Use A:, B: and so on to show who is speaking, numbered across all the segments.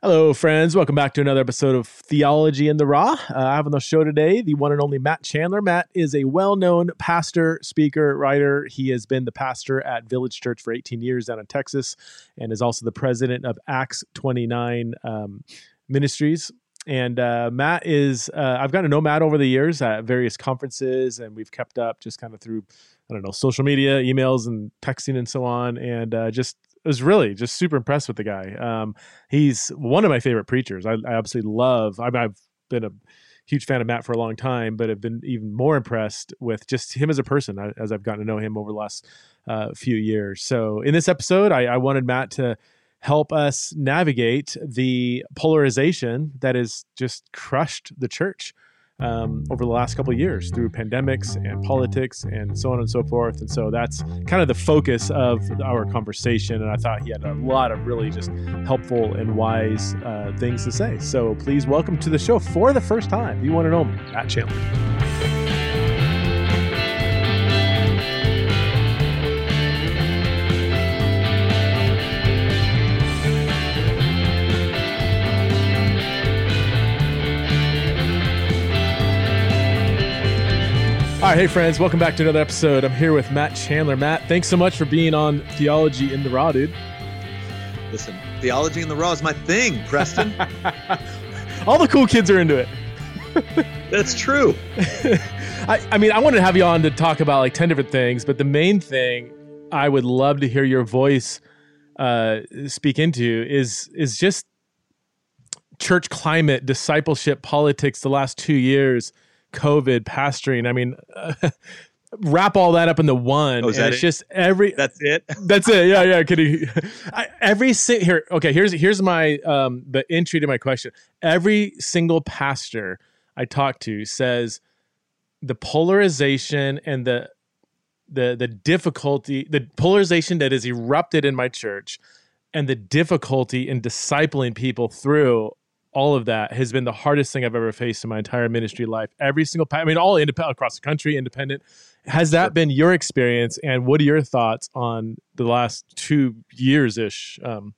A: Hello, friends. Welcome back to another episode of Theology in the Raw. Uh, I have on the show today the one and only Matt Chandler. Matt is a well known pastor, speaker, writer. He has been the pastor at Village Church for 18 years down in Texas and is also the president of Acts 29 um, Ministries. And uh, Matt is, uh, I've gotten to know Matt over the years at various conferences, and we've kept up just kind of through, I don't know, social media, emails, and texting and so on. And uh, just was really just super impressed with the guy. Um, he's one of my favorite preachers. I, I absolutely love. I mean, I've been a huge fan of Matt for a long time, but have been even more impressed with just him as a person as I've gotten to know him over the last uh, few years. So in this episode, I, I wanted Matt to help us navigate the polarization that has just crushed the church um, over the last couple of years through pandemics and politics and so on and so forth. And so that's kind of the focus of our conversation. And I thought he had a lot of really just helpful and wise uh, things to say. So please welcome to the show for the first time. You want to know me, Matt Chandler. All right, hey friends, welcome back to another episode. I'm here with Matt Chandler. Matt, thanks so much for being on Theology in the Raw, dude.
B: Listen, Theology in the Raw is my thing, Preston.
A: All the cool kids are into it.
B: That's true.
A: I, I mean, I wanted to have you on to talk about like 10 different things, but the main thing I would love to hear your voice uh, speak into is is just church climate, discipleship, politics the last two years COVID, pastoring. I mean, uh, wrap all that up into one.
B: Oh,
A: it's
B: it?
A: just every.
B: That's it.
A: That's it. Yeah, yeah. Kidding. I, every si- here. Okay, here's here's my um the entry to my question. Every single pastor I talk to says the polarization and the the the difficulty the polarization that has erupted in my church and the difficulty in discipling people through all of that has been the hardest thing I've ever faced in my entire ministry life. Every single, I mean, all independent across the country, independent. Has that sure. been your experience? And what are your thoughts on the last two years ish? Um,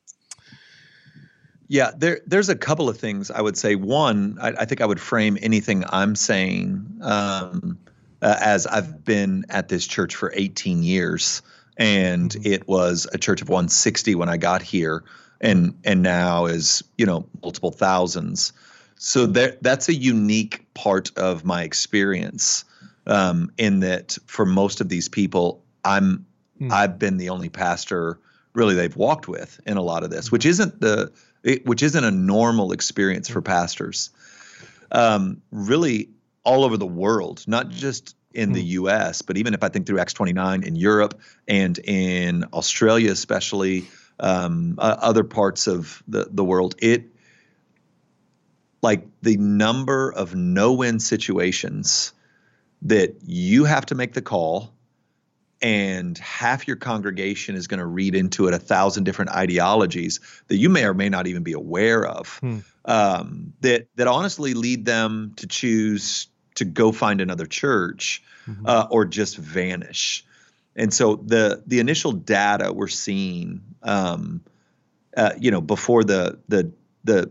B: yeah, there, there's a couple of things I would say. One, I, I think I would frame anything I'm saying um, uh, as I've been at this church for 18 years, and mm-hmm. it was a church of 160 when I got here and and now is you know multiple thousands. So that that's a unique part of my experience. Um, in that for most of these people, I'm mm. I've been the only pastor really they've walked with in a lot of this, which isn't the it, which isn't a normal experience for pastors. Um, really, all over the world, not just in the hmm. U.S., but even if I think through Acts 29 in Europe and in Australia, especially, um, uh, other parts of the, the world. It like the number of no-win situations that you have to make the call and half your congregation is going to read into it a thousand different ideologies that you may or may not even be aware of hmm. um, that that honestly lead them to choose to go find another church mm-hmm. uh, or just vanish and so the the initial data we're seeing, um, uh, you know, before the the the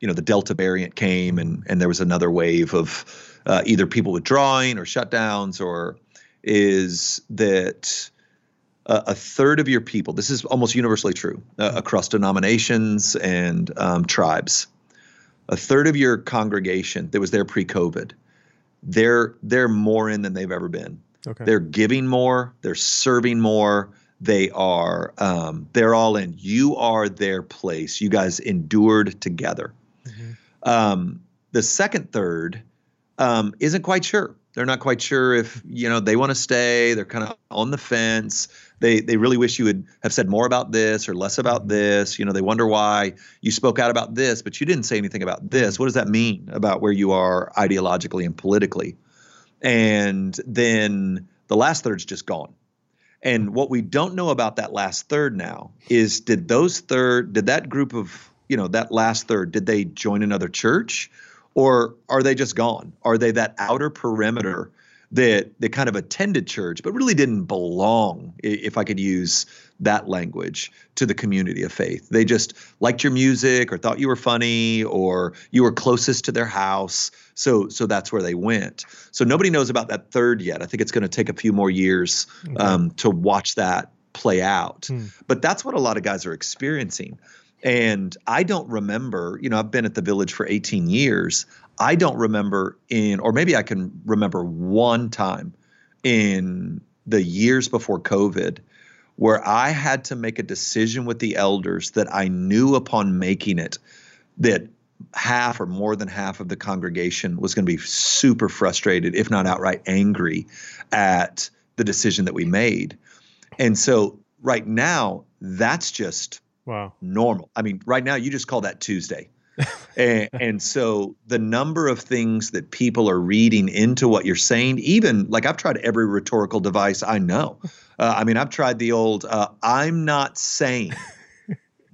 B: you know the Delta variant came and and there was another wave of uh, either people withdrawing or shutdowns or is that a third of your people this is almost universally true uh, across denominations and um, tribes a third of your congregation that was there pre-covid they're they're more in than they've ever been Okay. They're giving more. They're serving more. They are. Um, they're all in. You are their place. You guys endured together. Mm-hmm. Um, the second third um, isn't quite sure. They're not quite sure if you know they want to stay. They're kind of on the fence. They they really wish you would have said more about this or less about mm-hmm. this. You know, they wonder why you spoke out about this, but you didn't say anything about this. What does that mean about where you are ideologically and politically? And then the last third's just gone. And what we don't know about that last third now is did those third did that group of you know that last third did they join another church or are they just gone? Are they that outer perimeter that that kind of attended church but really didn't belong if I could use that language to the community of faith. They just liked your music or thought you were funny or you were closest to their house. So so that's where they went. So nobody knows about that third yet. I think it's going to take a few more years okay. um, to watch that play out. Hmm. But that's what a lot of guys are experiencing. And I don't remember, you know, I've been at the village for 18 years. I don't remember in, or maybe I can remember one time in the years before COVID where I had to make a decision with the elders that I knew upon making it that half or more than half of the congregation was going to be super frustrated, if not outright angry, at the decision that we made. And so right now, that's just wow normal. I mean, right now you just call that Tuesday. and, and, so the number of things that people are reading into what you're saying, even like I've tried every rhetorical device I know. Uh, I mean, I've tried the old uh, "I'm not saying."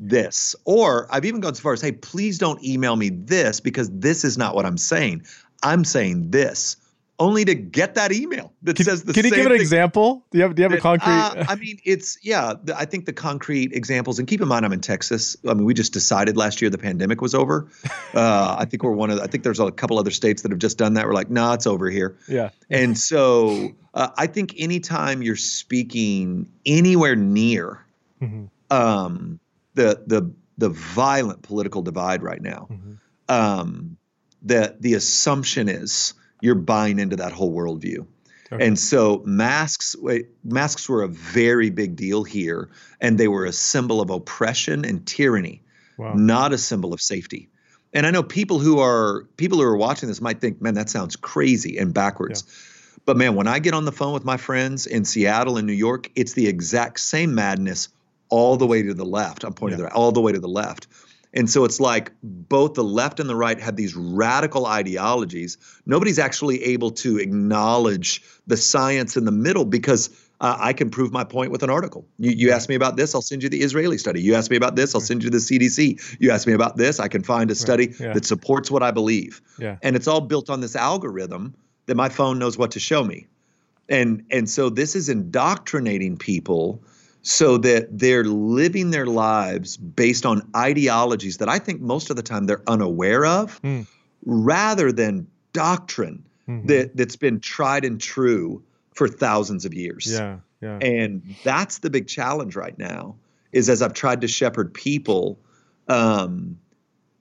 B: this or i've even gone so far as hey please don't email me this because this is not what i'm saying i'm saying this only to get that email that
A: can,
B: says the
A: can
B: same.
A: Can you give an example? Do you have Do you have a concrete? Uh,
B: I mean, it's yeah. The, I think the concrete examples, and keep in mind, I'm in Texas. I mean, we just decided last year the pandemic was over. Uh, I think we're one of. I think there's a couple other states that have just done that. We're like, nah, it's over here.
A: Yeah.
B: And so uh, I think anytime you're speaking anywhere near mm-hmm. um, the the the violent political divide right now, mm-hmm. um, the the assumption is you're buying into that whole worldview. Okay. And so masks masks were a very big deal here, and they were a symbol of oppression and tyranny, wow. not a symbol of safety. And I know people who are people who are watching this might think, man, that sounds crazy and backwards. Yeah. But man, when I get on the phone with my friends in Seattle and New York, it's the exact same madness all the way to the left. I'm pointing yeah. to the all the way to the left. And so it's like both the left and the right have these radical ideologies. Nobody's actually able to acknowledge the science in the middle because uh, I can prove my point with an article. You, you ask me about this, I'll send you the Israeli study. You ask me about this, I'll send you the CDC. You ask me about this, I can find a study right. yeah. that supports what I believe.
A: Yeah.
B: And it's all built on this algorithm that my phone knows what to show me. And and so this is indoctrinating people so that they're living their lives based on ideologies that I think most of the time they're unaware of, mm. rather than doctrine mm-hmm. that that's been tried and true for thousands of years.
A: Yeah, yeah.
B: And that's the big challenge right now. Is as I've tried to shepherd people, um,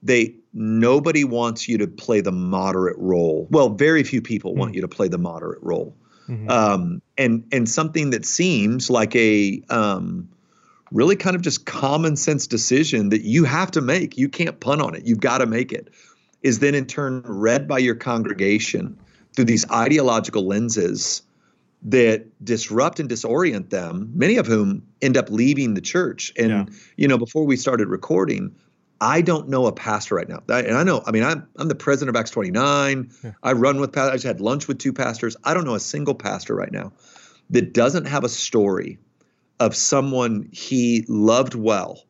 B: they nobody wants you to play the moderate role. Well, very few people mm. want you to play the moderate role. Mm-hmm. Um, and and something that seems like a um, really kind of just common sense decision that you have to make. You can't punt on it. You've got to make it. Is then in turn read by your congregation through these ideological lenses that disrupt and disorient them. Many of whom end up leaving the church. And yeah. you know, before we started recording, I don't know a pastor right now. And I know, I mean, I'm, I'm the president of Acts 29. Yeah. I run with, pastors. I just had lunch with two pastors. I don't know a single pastor right now that doesn't have a story of someone he loved well,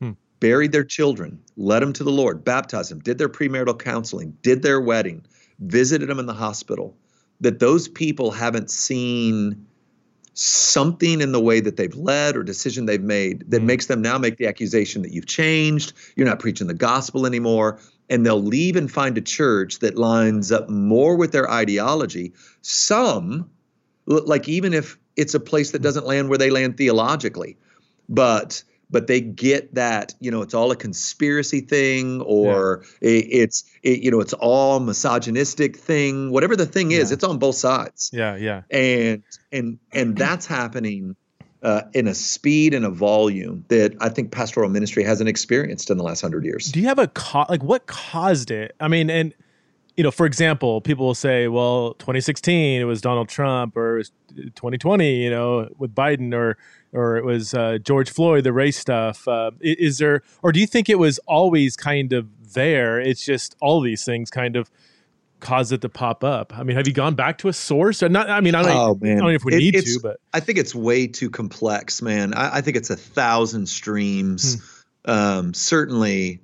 B: hmm. buried their children, led them to the Lord, baptized them, did their premarital counseling, did their wedding, visited them in the hospital, that those people haven't seen something in the way that they've led or decision they've made that mm makes them now make the accusation that you've changed, you're not preaching the gospel anymore, and they'll leave and find a church that lines up more with their ideology. Some, like even if it's a place that doesn't land where they land theologically, but but they get that you know it's all a conspiracy thing or yeah. it, it's it, you know it's all misogynistic thing whatever the thing is yeah. it's on both sides
A: yeah yeah
B: and and and that's happening uh, in a speed and a volume that I think pastoral ministry hasn't experienced in the last hundred years.
A: Do you have a co- like what caused it? I mean, and you know, for example, people will say, "Well, 2016 it was Donald Trump, or 2020, you know, with Biden, or or it was uh, George Floyd, the race stuff. Uh, is there, or do you think it was always kind of there? It's just all these things kind of cause it to pop up. I mean, have you gone back to a source? Or not, I mean, I don't, oh. I don't know if we it, need to, but
B: I think it's way too complex, man. I, I think it's a thousand streams. Hmm. Um, certainly,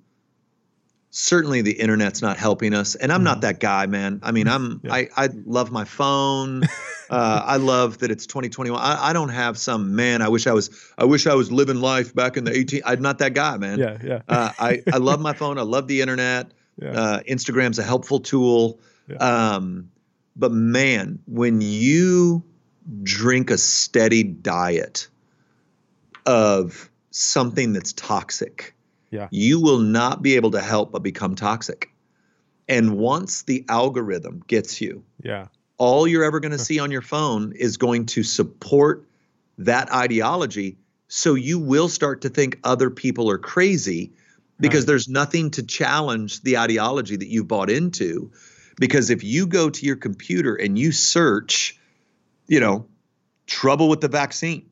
B: certainly the internet's not helping us and i'm not
A: Mhm.
B: that guy man i mean i'm
A: Yeah.
B: I, I love my phone uh, i love that it's 2021 I, I don't have some man i wish i was i wish i was living life back in the 18 i'm not that guy man
A: Yeah, yeah.
B: uh, I, I love my phone i love the internet
A: yeah.
B: uh, instagram's a helpful tool
A: Yeah.
B: um, but man when you drink a steady diet of something that's toxic
A: Yeah.
B: you will not be able to help but become toxic and once the algorithm gets you
A: yeah.
B: all you're ever going to see on your phone is going to support that ideology so you will start to think other people are crazy because
A: Right.
B: there's nothing to challenge the ideology that you've bought into because if you go to your computer and you search you know trouble with the vaccine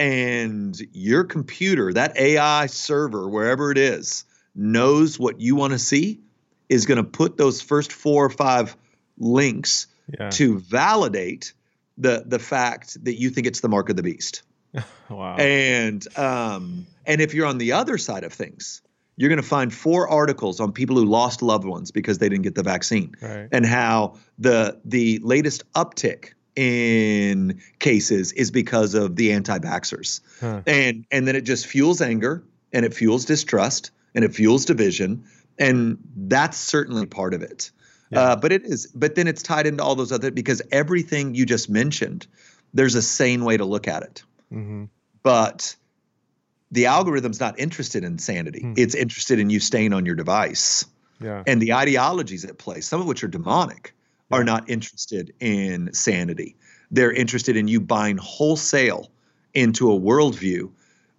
B: and your computer that AI server wherever it is knows what you want to see is going to put those first four or five links
A: Yeah.
B: to validate the the fact that you think it's the mark of the beast.
A: Wow.
B: And um, and if you're on the other side of things, you're going to find four articles on people who lost loved ones because they didn't get the vaccine,
A: right.
B: and how the the latest uptick in cases is because of the anti-vaxxers,
A: Huh.
B: and and then it just fuels anger and it fuels distrust and it fuels division, and that's certainly part of it.
A: Yeah.
B: Uh, but it is, but then it's tied into all those other because everything you just mentioned, there's a sane way to look at it.
A: hmm
B: But the algorithm's not interested in sanity.
A: Hmm.
B: It's interested in you staying on your device.
A: Yeah.
B: And the ideologies at play, some of which are demonic. Are not interested in sanity. They're interested in you buying wholesale into a worldview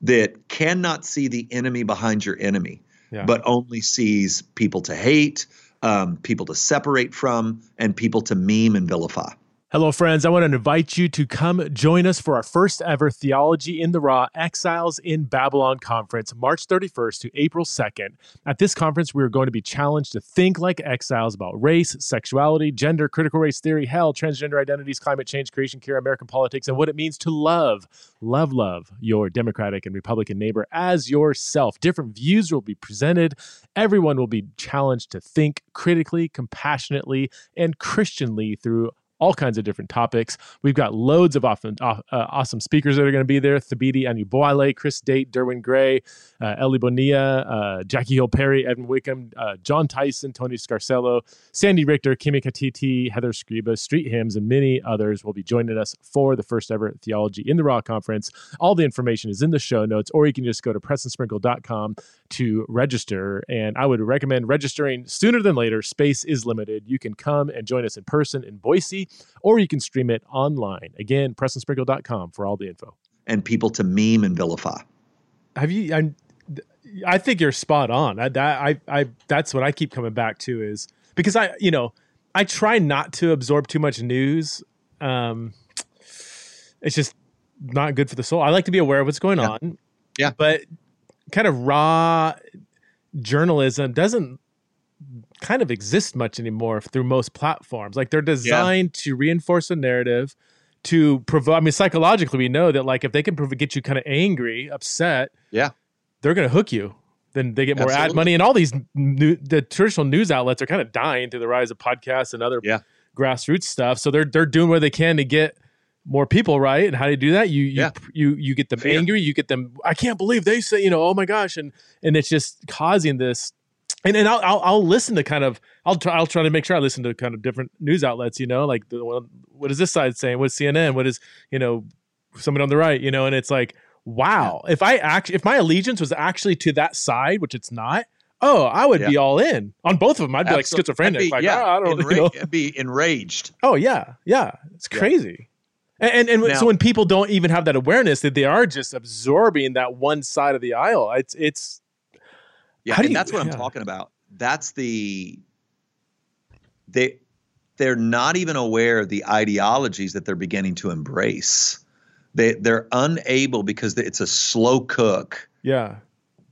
B: that cannot see the enemy behind your enemy,
A: Yeah.
B: but only sees people to hate, um, people to separate from, and people to meme and vilify.
A: Hello, friends. I want to invite you to come join us for our first ever Theology in the Raw Exiles in Babylon conference, March 31st to April 2nd. At this conference, we are going to be challenged to think like exiles about race, sexuality, gender, critical race theory, hell, transgender identities, climate change, creation care, American politics, and what it means to love, love, love your Democratic and Republican neighbor as yourself. Different views will be presented. Everyone will be challenged to think critically, compassionately, and Christianly through all kinds of different topics. We've got loads of often, uh, awesome speakers that are going to be there. Thabiti Anyabwile, Chris Date, Derwin Gray, uh, Ellie Bonilla, uh, Jackie Hill Perry, Evan Wickham, uh, John Tyson, Tony Scarcello, Sandy Richter, Kimi Katiti, Heather Scriba, Street Hymns, and many others will be joining us for the first ever Theology in the Raw conference. All the information is in the show notes, or you can just go to prestonsprinkle.com to register. And I would recommend registering sooner than later. Space is limited. You can come and join us in person in Boise, or you can stream it online. Again, prestonsprinkle.com for all the info.
B: And people to meme and vilify.
A: Have you? I'm, I think you're spot on. I, that, I, I, that's what I keep coming back to is because I, you know, I try not to absorb too much news. Um, it's just not good for the soul. I like to be aware of what's going
B: Yeah.
A: on.
B: Yeah.
A: But kind of raw journalism doesn't kind of exist much anymore through most platforms. Like they're designed to reinforce a narrative, to provide. I mean, psychologically, we know that like if they can prov- get you kind of angry, upset,
B: Yeah.
A: they're going to hook you. Then they get more ad money, and all these new, the traditional news outlets are kind of dying through the rise of podcasts and other
B: Yeah.
A: grassroots stuff. So they're they're doing what they can to get more people right. And how do you do that? You you
B: Yeah.
A: you you get them
B: Fear.
A: angry. You get them. I can't believe they say you know. Oh my gosh, and and it's just causing this. And and I'll I'll, I'll listen to kind of I'll try I'll try to make sure I listen to kind of different news outlets. You know, like the what is this side saying? What's CNN? What is you know someone on the right? You know, and it's like wow. If I actually if my allegiance was actually to that side, which it's not. Oh, I would be all in on both of them. I'd be like
B: Absolutely.
A: schizophrenic.
B: I'd be-
A: like,
B: yeah,
A: "Oh, I don't
B: enra-
A: you know.
B: I'd be enraged.
A: Oh yeah, yeah. It's
B: Yeah.
A: crazy. And and,
B: Now-
A: so when people don't even have that awareness that they are just absorbing that one side of the aisle, it's it's
B: Yeah, and
A: you-
B: that's what
A: yeah.
B: I'm talking about. That's the they they're not even aware of the ideologies that they're beginning to embrace. They they're unable because it's a slow cook.
A: yeah,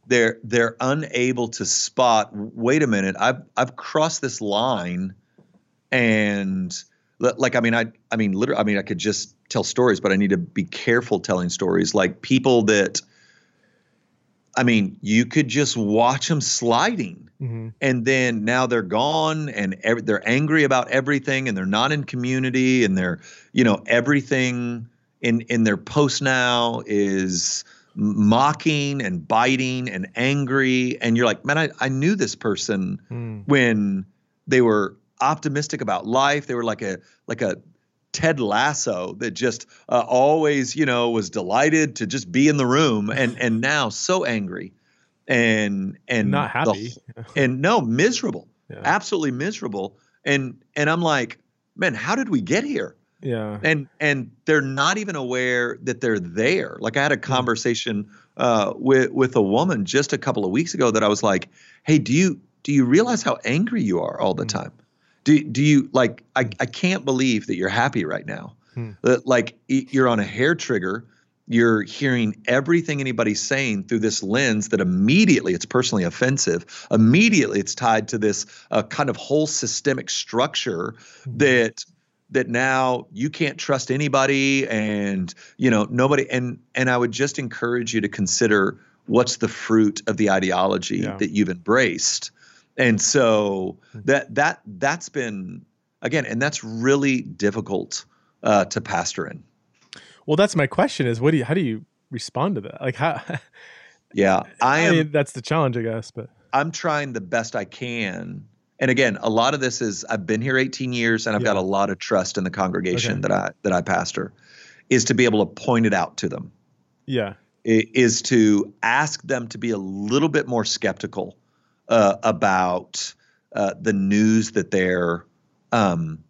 B: They're they're unable to spot. Wait a minute, I've I've crossed this line, and like I mean I I mean literally I mean I could just tell stories, but I need to be careful telling stories. Like people that I mean, you could just watch them sliding.
A: Mm-hmm.
B: And then now they're gone and ev- they're angry about everything and they're not in community and they're, you know, everything in in their post now is mocking and biting and angry and you're like, "Man, I I knew this person
A: Mm.
B: when they were optimistic about life. They were like a like a Ted Lasso that just uh, always, you know, was delighted to just be in the room, and and now so angry, and and
A: Not
B: the-
A: happy.
B: and no miserable,
A: Yeah.
B: absolutely miserable, and and I'm like, man, how did we get here?
A: Yeah.
B: and and they're not even aware that they're there. Like I had a conversation uh, with with a woman just a couple of weeks ago that I was like, "Hey, do you do you realize how angry you are all the
A: Mm.
B: time? Do do you like? I I can't believe that you're happy right now.
A: Hmm.
B: Like you're on a hair trigger." You're hearing everything anybody's saying through this lens that immediately it's personally offensive. Immediately it's tied to this uh, kind of whole systemic structure that that now you can't trust anybody and you know nobody and and I would just encourage you to consider what's the fruit of the ideology
A: Yeah.
B: that you've embraced and so
A: Mhm.
B: that that that's been again and that's really difficult uh, to pastor in
A: Well, that's my question: is what do you? How do you respond to that? Like how?
B: yeah I am
A: mean, that's the challenge, I guess. But
B: I'm trying the best I can. And again, a lot of this is I've been here 18 years and I've got a lot of trust in the congregation
A: Okay.
B: that I that I pastor is to be able to point it out to them.
A: yeah,
B: Is to ask them to be a little bit more skeptical uh, about uh, the news that they're um,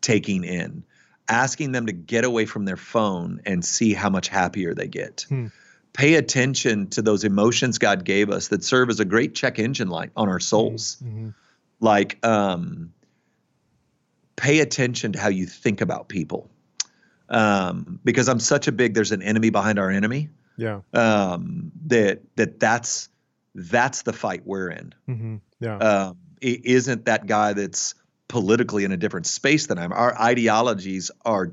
B: taking in, asking them to get away from their phone and see how much happier they get.
A: Hmm.
B: Pay attention to those emotions God gave us that serve as a great check engine light on our souls
A: Mhm.
B: like um, pay attention to how you think about people um, because i'm such a big there's an enemy behind our enemy
A: yeah,
B: um, that that that's that's the fight we're in.
A: Hmm yeah,
B: um, it isn't that guy that's politically in a different space than i'm? Our ideologies are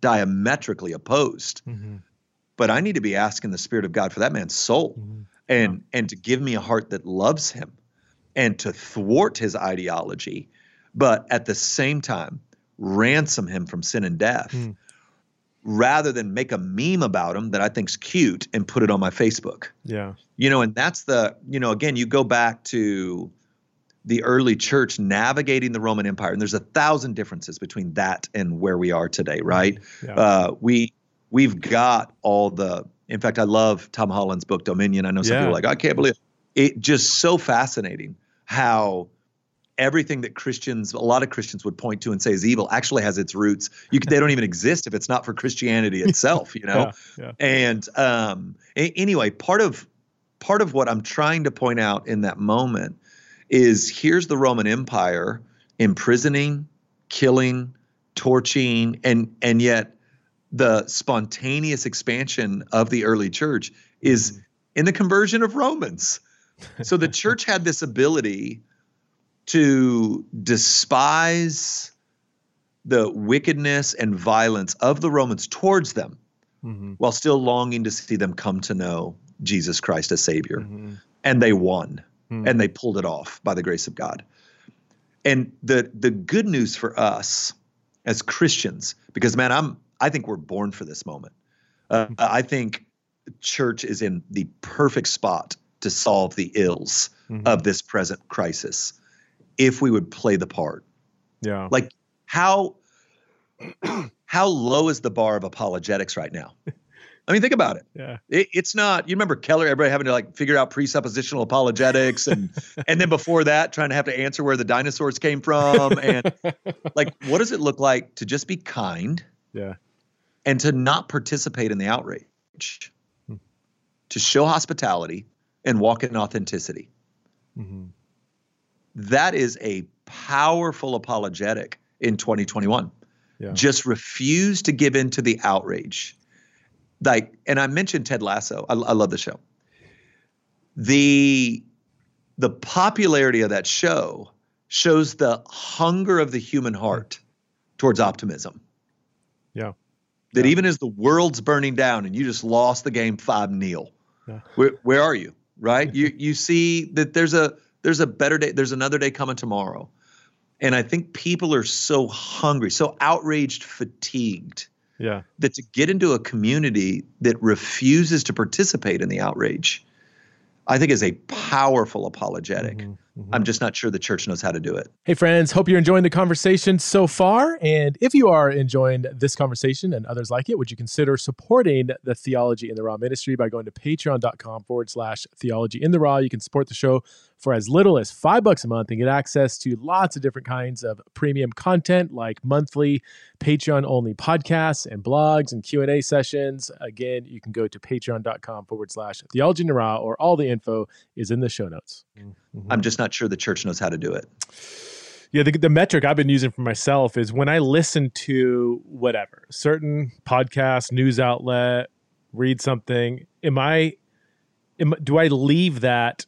B: diametrically opposed.
A: Hmm
B: but i need to be asking the spirit of god for that man's soul
A: hmm
B: and and to give me a heart that loves him and to thwart his ideology but at the same time ransom him from sin and death.
A: Hmm.
B: Rather than make a meme about him that I think's cute and put it on my Facebook.
A: Yeah,
B: you know and that's the you know again you go back to the early church navigating the Roman Empire and there's a thousand differences between that and where we are today right?
A: Yeah,
B: uh, we we've got all the in fact i love tom holland's book dominion. I know some
A: Yeah.
B: people are like i can't believe it just so fascinating how everything that christians a lot of christians would point to and say is evil actually has its roots. You could, they don't even exist if it's not for christianity itself you know?
A: yeah,
B: and um, a- anyway, part of part of what I'm trying to point out in that moment is here's the Roman Empire imprisoning, killing, torching, and and yet the spontaneous expansion of the early church is in the conversion of Romans. So the church had this ability to despise the wickedness and violence of the Romans towards them
A: hmm
B: while still longing to see them come to know Jesus Christ as Savior.
A: hmm
B: And they won
A: Hmm.
B: and they pulled it off by the grace of God. And the the good news for us as Christians, because man, I'm I think we're born for this moment. Uh, I think church is in the perfect spot to solve the ills
A: Mhm.
B: of this present crisis if we would play the part.
A: yeah,
B: Like how how low is the bar of apologetics right now? I mean, think about it.
A: yeah,
B: It, it's not. You remember Keller? Everybody having to like figure out presuppositional apologetics, and and then before that, trying to have to answer where the dinosaurs came from, and like, what does it look like to just be kind
A: yeah,
B: and to not participate in the outrage,
A: Hmm.
B: to show hospitality and walk in authenticity?
A: hmm
B: That is a powerful apologetic in 2021.
A: yeah,
B: Just refuse to give in to the outrage. Like, and I mentioned Ted Lasso. I, I love the show. The the popularity of that show shows the hunger of the human heart towards optimism.
A: Yeah.
B: That
A: Yeah.
B: even as the world's burning down and you just lost the game five nil,
A: Yeah.
B: where where are you? right? you you see that there's a there's a better day, there's another day coming tomorrow. And I think people are so hungry, so outraged, fatigued.
A: Yeah.
B: That to get into a community that refuses to participate in the outrage, I think is a powerful apologetic. Mm-hmm. Mm-hmm. I'm just not sure the church knows how to do it.
A: Hey, friends, hope you're enjoying the conversation so far. And if you are enjoying this conversation and others like it, would you consider supporting the Theology in the Raw ministry by going to patreon.com forward slash theology in the raw? You can support the show for as little as five bucks a month and get access to lots of different kinds of premium content like monthly Patreon only podcasts and blogs and Q&A sessions. Again, you can go to patreon.com forward slash theology in the or all the info is in the show notes.
B: Mm-hmm. I'm just not sure the church knows how to do it.
A: Yeah, the, the metric I've been using for myself is when I listen to whatever, certain podcast, news outlet, read something, am I, am, do I leave that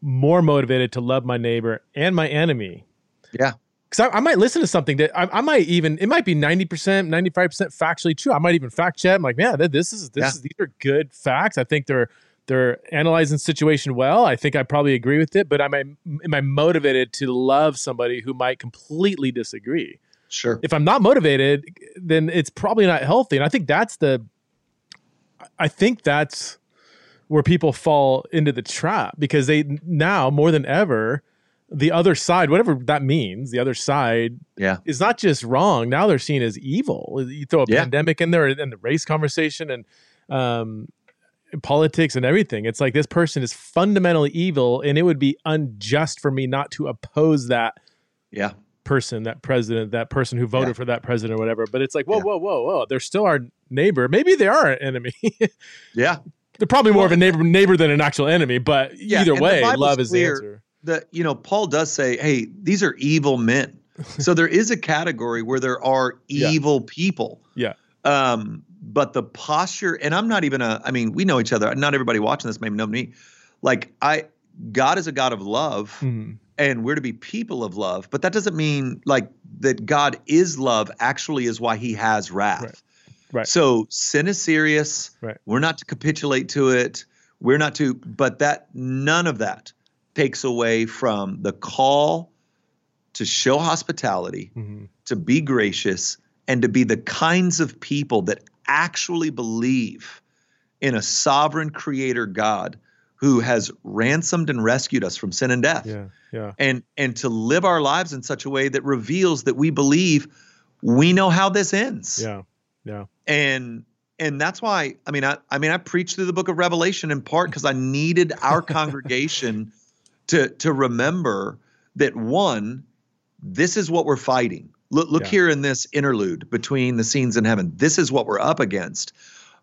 A: more motivated to love my neighbor and my enemy?
B: Yeah.
A: Because I, I, might listen to something that I, I, might even, it might be 90%, 95% factually true. I might even fact check. I'm like, man, this is, this yeah. is, these are good facts. I think they're, they're analyzing the situation well. I think I probably agree with it, but am I am I motivated to love somebody who might completely disagree?
B: Sure.
A: If I'm not motivated, then it's probably not healthy. And I think that's the I think that's where people fall into the trap because they now more than ever the other side, whatever that means, the other side
B: yeah.
A: is not just wrong. Now they're seen as evil. You throw a yeah. pandemic in there and the race conversation and um, politics and everything. It's like this person is fundamentally evil, and it would be unjust for me not to oppose that.
B: Yeah.
A: Person, that president, that person who voted yeah. for that president, or whatever. But it's like, whoa, yeah. whoa, whoa, whoa! They're still our neighbor. Maybe they are an enemy.
B: yeah,
A: they're probably more well, of a neighbor neighbor than an actual enemy. But yeah, either way, love is the answer.
B: That you know, Paul does say, "Hey, these are evil men." so there is a category where there are evil people.
A: Yeah.
B: Um, but the posture, and I'm not even a, I mean, we know each other. Not everybody watching this may know me. Like, I, God is a God of love. Mm-hmm. And we're to be people of love, but that doesn't mean like that God is love actually is why he has wrath.
A: Right. Right.
B: So sin is serious.
A: Right.
B: We're not to capitulate to it. We're not to, but that none of that takes away from the call to show hospitality, mm-hmm. to be gracious, and to be the kinds of people that actually believe in a sovereign creator God who has ransomed and rescued us from sin and death.
A: Yeah, yeah.
B: And and to live our lives in such a way that reveals that we believe we know how this ends.
A: Yeah. Yeah.
B: And and that's why I mean I I mean I preached through the book of Revelation in part because I needed our congregation to to remember that one this is what we're fighting. Look, look yeah. here in this interlude between the scenes in heaven. This is what we're up against.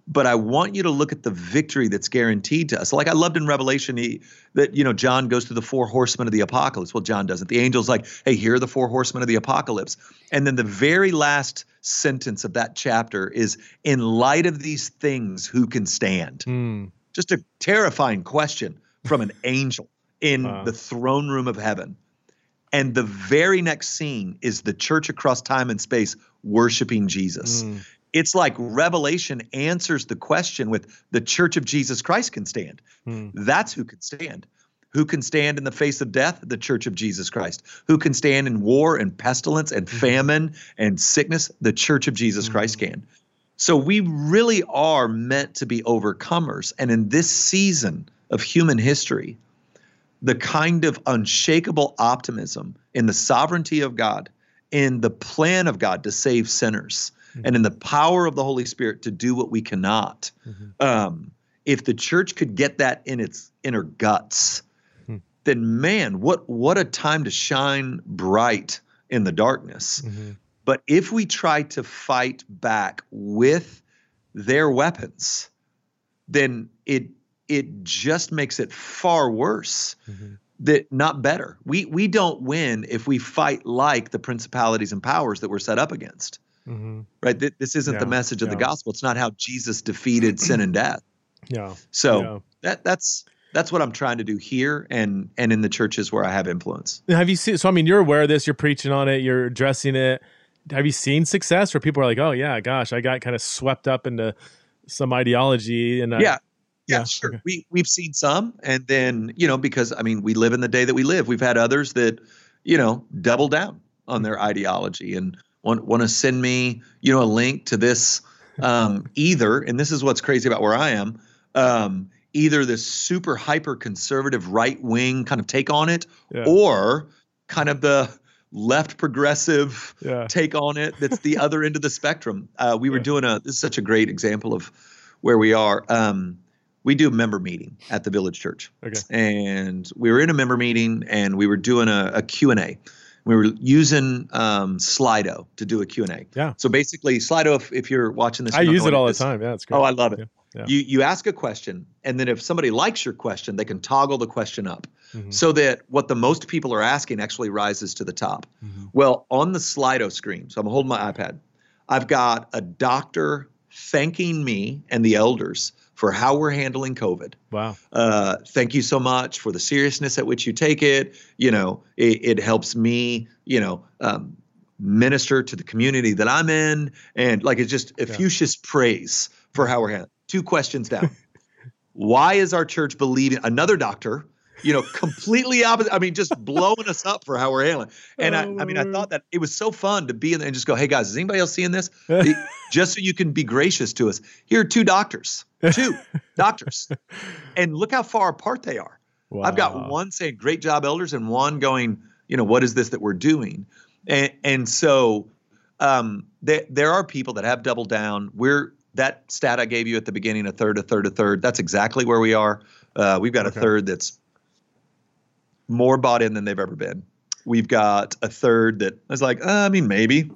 B: But I want you to look at the victory that's guaranteed to us. Like I loved in Revelation he, that you know John goes through the four horsemen of the apocalypse. Well, John doesn't. The angel's like, "Hey, here are the four horsemen of the apocalypse." And then the very last sentence of that chapter is, "In light of these things, who can stand?"
A: Mm.
B: Just a terrifying question from an angel in wow. the throne room of heaven. And the very next scene is the church across time and space worshiping Jesus. Mm. It's like Revelation answers the question with the church of Jesus Christ can stand. Mm. That's who can stand. Who can stand in the face of death? The church of Jesus Christ. Who can stand in war and pestilence and mm-hmm. famine and sickness? The church of Jesus mm. Christ can. So we really are meant to be overcomers. And in this season of human history, the kind of unshakable optimism in the sovereignty of God, in the plan of God to save sinners, mm-hmm. and in the power of the Holy Spirit to do what we cannot. Mm-hmm. Um, if the church could get that in its inner guts, mm-hmm. Then man, what what a time to shine bright in the darkness. Mm-hmm. But if we try to fight back with their weapons, then it it just makes it far worse. Mm-hmm. That not better. We we don't win if we fight like the principalities and powers that we're set up against. Mm-hmm. Right. This isn't yeah, the message of yeah. the gospel. It's not how Jesus defeated sin and death.
A: Yeah.
B: So yeah. that that's that's what I'm trying to do here and and in the churches where I have influence.
A: Have you seen? So I mean, you're aware of this. You're preaching on it. You're addressing it. Have you seen success where people are like, "Oh yeah, gosh, I got kind of swept up into some ideology and
B: yeah, Yeah, sure. Okay. We we've seen some, and then you know because I mean we live in the day that we live. We've had others that you know double down on their ideology and want want to send me you know a link to this um, either, and this is what's crazy about where I am. Um, either this super hyper conservative right wing kind of take on it, yeah. or kind of the left progressive yeah. take on it that's the other end of the spectrum. Uh, we were yeah. doing a this is such a great example of where we are. Um, we do a member meeting at the village church. Okay. And we were in a member meeting and we were doing a, a Q&A. We were using um, Slido to do a Q&A.
A: Yeah.
B: So basically Slido, if, if you're watching this.
A: I use it all the time. Yeah, it's great.
B: Oh, I love it. Yeah. You you ask a question, and then if somebody likes your question, they can toggle the question up mm-hmm. so that what the most people are asking actually rises to the top. Mm-hmm. Well, on the Slido screen, so I'm holding my iPad, I've got a doctor thanking me and the elders for how we're handling COVID.
A: Wow.
B: Uh, thank you so much for the seriousness at which you take it. You know, it, it helps me, you know, um, minister to the community that I'm in. And like it's just effusive yeah. praise for how we're handling two questions down. Why is our church believing another doctor? You know, completely opposite. I mean, just blowing us up for how we're handling. And I, I mean, I thought that it was so fun to be in there and just go, "Hey guys, is anybody else seeing this?" just so you can be gracious to us. Here are two doctors, two doctors, and look how far apart they are. Wow. I've got one saying "Great job, elders," and one going, "You know, what is this that we're doing?" And and so um, there there are people that have doubled down. We're that stat I gave you at the beginning, a third, a third, a third, that's exactly where we are. Uh, we've got okay. a third that's more bought in than they've ever been. We've got a third that is like, uh, I mean, maybe.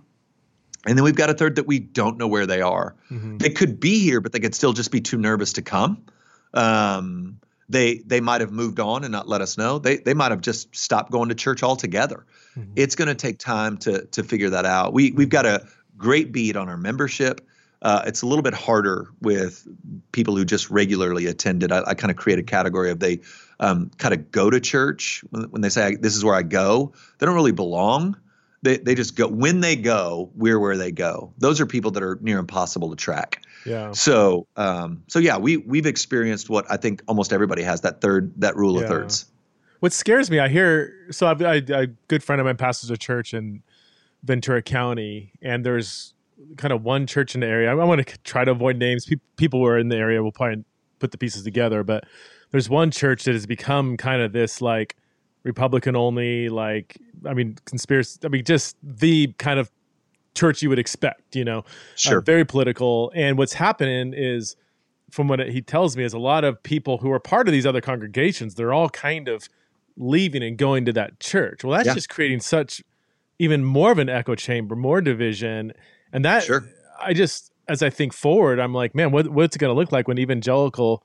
B: And then we've got a third that we don't know where they are. Mm-hmm. They could be here, but they could still just be too nervous to come. Um, they they might have moved on and not let us know. They they might have just stopped going to church altogether. Mm-hmm. It's going to take time to to figure that out. We we've got a great beat on our membership. Uh, it's a little bit harder with people who just regularly attended. I, I kind of create a category of they um, kind of go to church when, when they say this is where I go. They don't really belong. They they just go when they go. We're where they go. Those are people that are near impossible to track.
A: Yeah.
B: So um, so yeah, we we've experienced what I think almost everybody has that third that rule yeah. of thirds.
A: What scares me, I hear. So I've, I, a good friend of mine pastors a church in Ventura County, and there's kind of one church in the area. I, I want to try to avoid names. Pe- people who are in the area will probably put the pieces together, but there's one church that has become kind of this like Republican only, like I mean, conspiracy. I mean, just the kind of church you would expect, you know, uh,
B: sure, uh,
A: very political. And what's happening is, from what he tells me, is a lot of people who are part of these other congregations. They're all kind of leaving and going to that church. Well, that's yeah. just creating such even more of an echo chamber, more division. And that
B: sure.
A: I just as I think forward, I'm like, man, what what's it going to look like when evangelical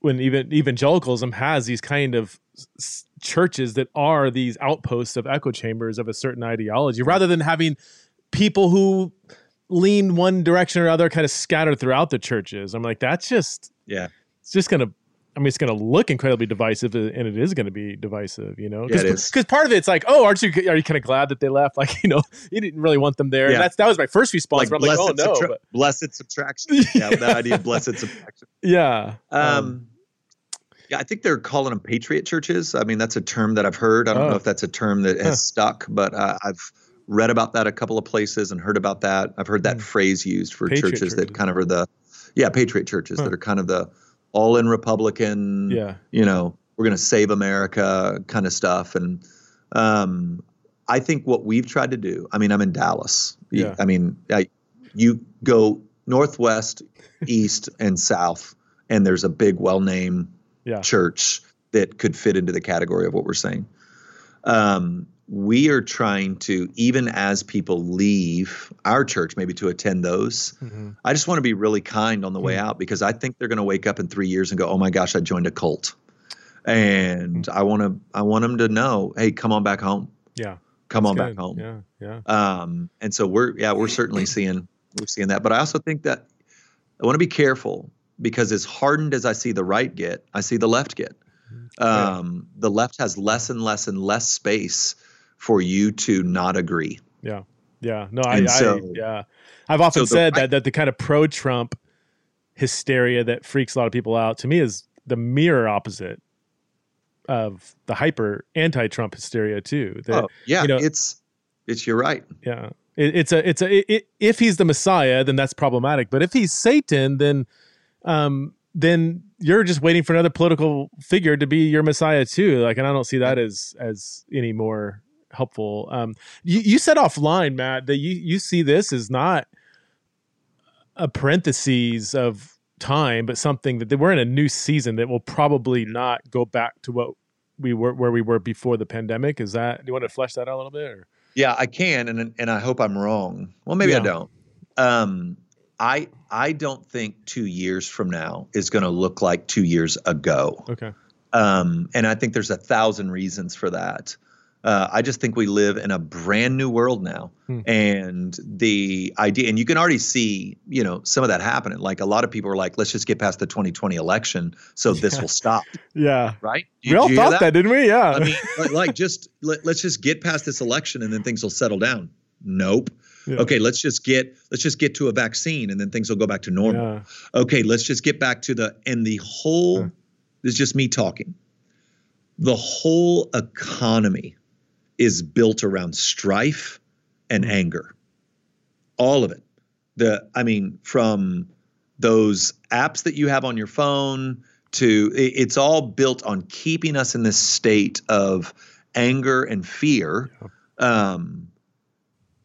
A: when even evangelicalism has these kind of s- churches that are these outposts of echo chambers of a certain ideology rather than having people who lean one direction or other kind of scattered throughout the churches. I'm like, that's just
B: yeah,
A: it's just going to I mean, it's going to look incredibly divisive, uh, and it is going to be divisive, you know.
B: Because
A: yeah, part of it's like, oh, aren't you? Are you kind of glad that they left? Like, you know, you didn't really want them there. Yeah. That's that was my first response. Like, I'm like, oh no,
B: subtra- but... blessed subtraction. Yeah, that idea of blessed subtraction.
A: Yeah.
B: Um, um, yeah, I think they're calling them patriot churches. I mean, that's a term that I've heard. I don't oh. know if that's a term that has huh. stuck, but uh, I've read about that a couple of places and heard about that. I've heard that mm. phrase used for churches, churches, that kind of are the, yeah, patriot churches huh. that are kind of the all in Republican,
A: yeah.
B: you know, we're going to save America kind of stuff. And um, I think what we've tried to do, I mean, I'm in Dallas.
A: Yeah.
B: I mean, I, you go northwest, east, and south, and there's a big, well named
A: yeah.
B: church that could fit into the category of what we're saying. Um, we are trying to even as people leave our church maybe to attend those mm-hmm. i just want to be really kind on the way mm-hmm. out because i think they're going to wake up in three years and go oh my gosh i joined a cult and mm-hmm. i want to i want them to know hey come on back home
A: yeah
B: come on good. back home
A: yeah yeah
B: um and so we're yeah we're certainly seeing we're seeing that but i also think that i want to be careful because as hardened as i see the right get i see the left get mm-hmm. um, the left has less and less and less space for you to not agree.
A: Yeah. Yeah. No, I, so, I, yeah. I've often so said the, that that the kind of pro Trump hysteria that freaks a lot of people out to me is the mirror opposite of the hyper anti-Trump hysteria too. That,
B: oh, yeah, you know, it's it's you're right.
A: Yeah, it, it's a it's a it, if he's the Messiah, then that's problematic. But if he's Satan, then um then you're just waiting for another political figure to be your Messiah too. Like, and I don't see that as as any more helpful. Um, you, you said offline, Matt, that you you see this as not a parentheses of time, but something that we're in a new season that will probably not go back to what we were where we were before the pandemic. Is that? Do you want to flesh that out a little bit? Or?
B: Yeah, I can, and and I hope I'm wrong. Well, maybe yeah. I don't. Um, I I don't think two years from now is going to look like two years ago.
A: Okay.
B: Um, and I think there's a thousand reasons for that. Uh, I just think we live in a brand new world now, hmm. and the idea, and you can already see, you know, some of that happening. Like a lot of people are like, "Let's just get past the 2020 election, so yeah. this will stop."
A: Yeah,
B: right.
A: You, we all thought that? that? didn't we? Yeah.
B: I mean, like, just let, let's just get past this election, and then things will settle down. Nope. Yeah. Okay, let's just get let's just get to a vaccine, and then things will go back to normal. Yeah. Okay, let's just get back to the and the whole. This is just me talking. The whole economy is built around strife and mm-hmm. anger. All of it. The I mean, from those apps that you have on your phone to it's all built on keeping us in this state of anger and fear um,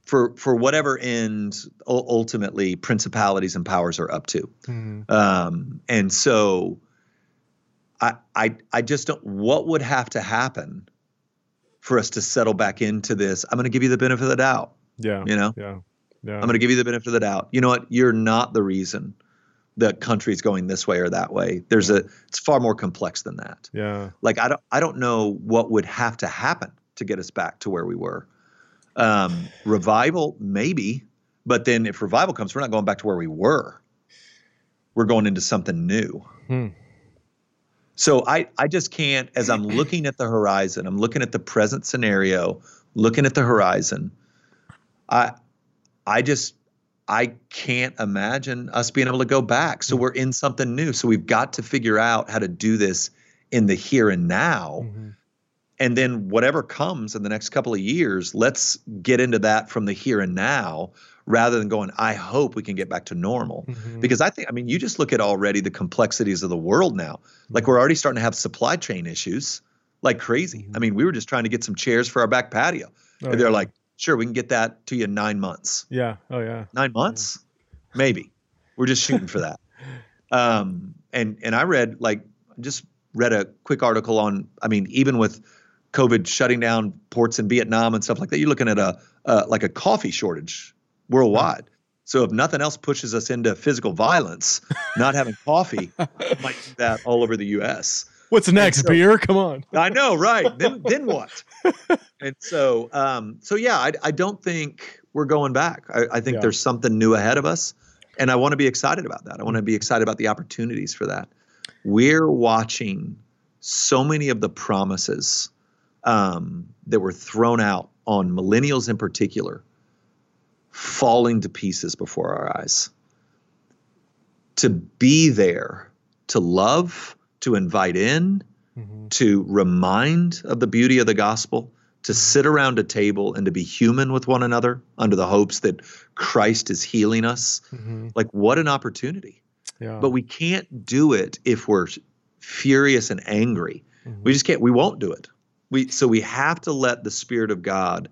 B: for for whatever end ultimately principalities and powers are up to. Mm-hmm. Um, and so I, I I just don't what would have to happen for us to settle back into this. I'm going to give you the benefit of the doubt.
A: Yeah.
B: You know?
A: Yeah. Yeah.
B: I'm going to give you the benefit of the doubt. You know what? You're not the reason the country's going this way or that way. There's yeah. a it's far more complex than that.
A: Yeah.
B: Like I don't I don't know what would have to happen to get us back to where we were. Um, revival maybe, but then if revival comes, we're not going back to where we were. We're going into something new. Hmm. So I, I just can't, as I'm looking at the horizon, I'm looking at the present scenario, looking at the horizon. I, I just, I can't imagine us being able to go back. So mm-hmm. we're in something new. So we've got to figure out how to do this in the here and now. Mm-hmm. And then whatever comes in the next couple of years, let's get into that from the here and now rather than going, I hope we can get back to normal. Mm-hmm. Because I think, I mean, you just look at already the complexities of the world now. Like we're already starting to have supply chain issues like crazy. Mm-hmm. I mean, we were just trying to get some chairs for our back patio. Oh, and they're yeah. like, sure, we can get that to you in nine months.
A: Yeah. Oh, yeah.
B: Nine months? Yeah. Maybe. We're just shooting for that. Um, and, and I read, like, just read a quick article on, I mean, even with COVID shutting down ports in Vietnam and stuff like that, you're looking at a, uh, like a coffee shortage worldwide. So if nothing else pushes us into physical violence, not having coffee might do that all over the U.S.
A: What's next? So, beer? Come on.
B: I know, right? Then then what? and so um, so yeah, I, I don't think we're going back. I, I think yeah. there's something new ahead of us, and I want to be excited about that. I want to be excited about the opportunities for that. We're watching so many of the promises um, that were thrown out on millennials in particular falling to pieces before our eyes. To be there, to love, to invite in, mm-hmm. to remind of the beauty of the gospel, to sit around a table and to be human with one another under the hopes that Christ is healing us. Mm-hmm. Like, what an opportunity. Yeah. But we can't do it if we're furious and angry. Mm-hmm. We just can't, we won't do it. We, so we have to let the Spirit of God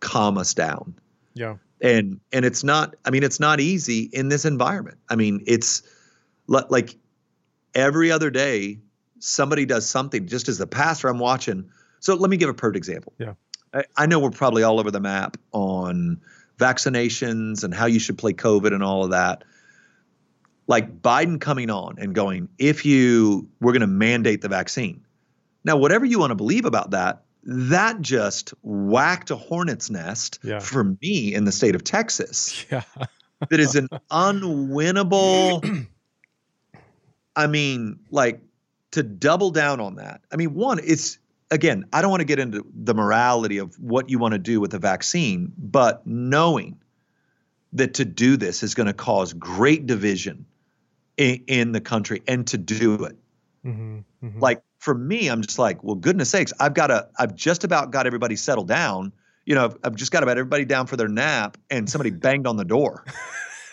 B: calm us down.
A: Yeah
B: and and it's not i mean it's not easy in this environment. I mean it's like every other day somebody does something just as the pastor i'm watching. So let me give a perfect example.
A: Yeah.
B: I, I know we're probably all over the map on vaccinations and how you should play covid and all of that. Like biden coming on and going if you we're going to mandate the vaccine. Now whatever you want to believe about that that just whacked a hornet's nest yeah. for me in the state of Texas.
A: Yeah.
B: that is an unwinnable. I mean, like to double down on that. I mean, one, it's again, I don't want to get into the morality of what you want to do with the vaccine, but knowing that to do this is going to cause great division in, in the country and to do it.
A: Mhm, mhm.
B: Like for me, I'm just like, well, goodness sakes, I've got to, I've just about got everybody settled down. You know, I've, I've just got about everybody down for their nap and somebody banged on the door.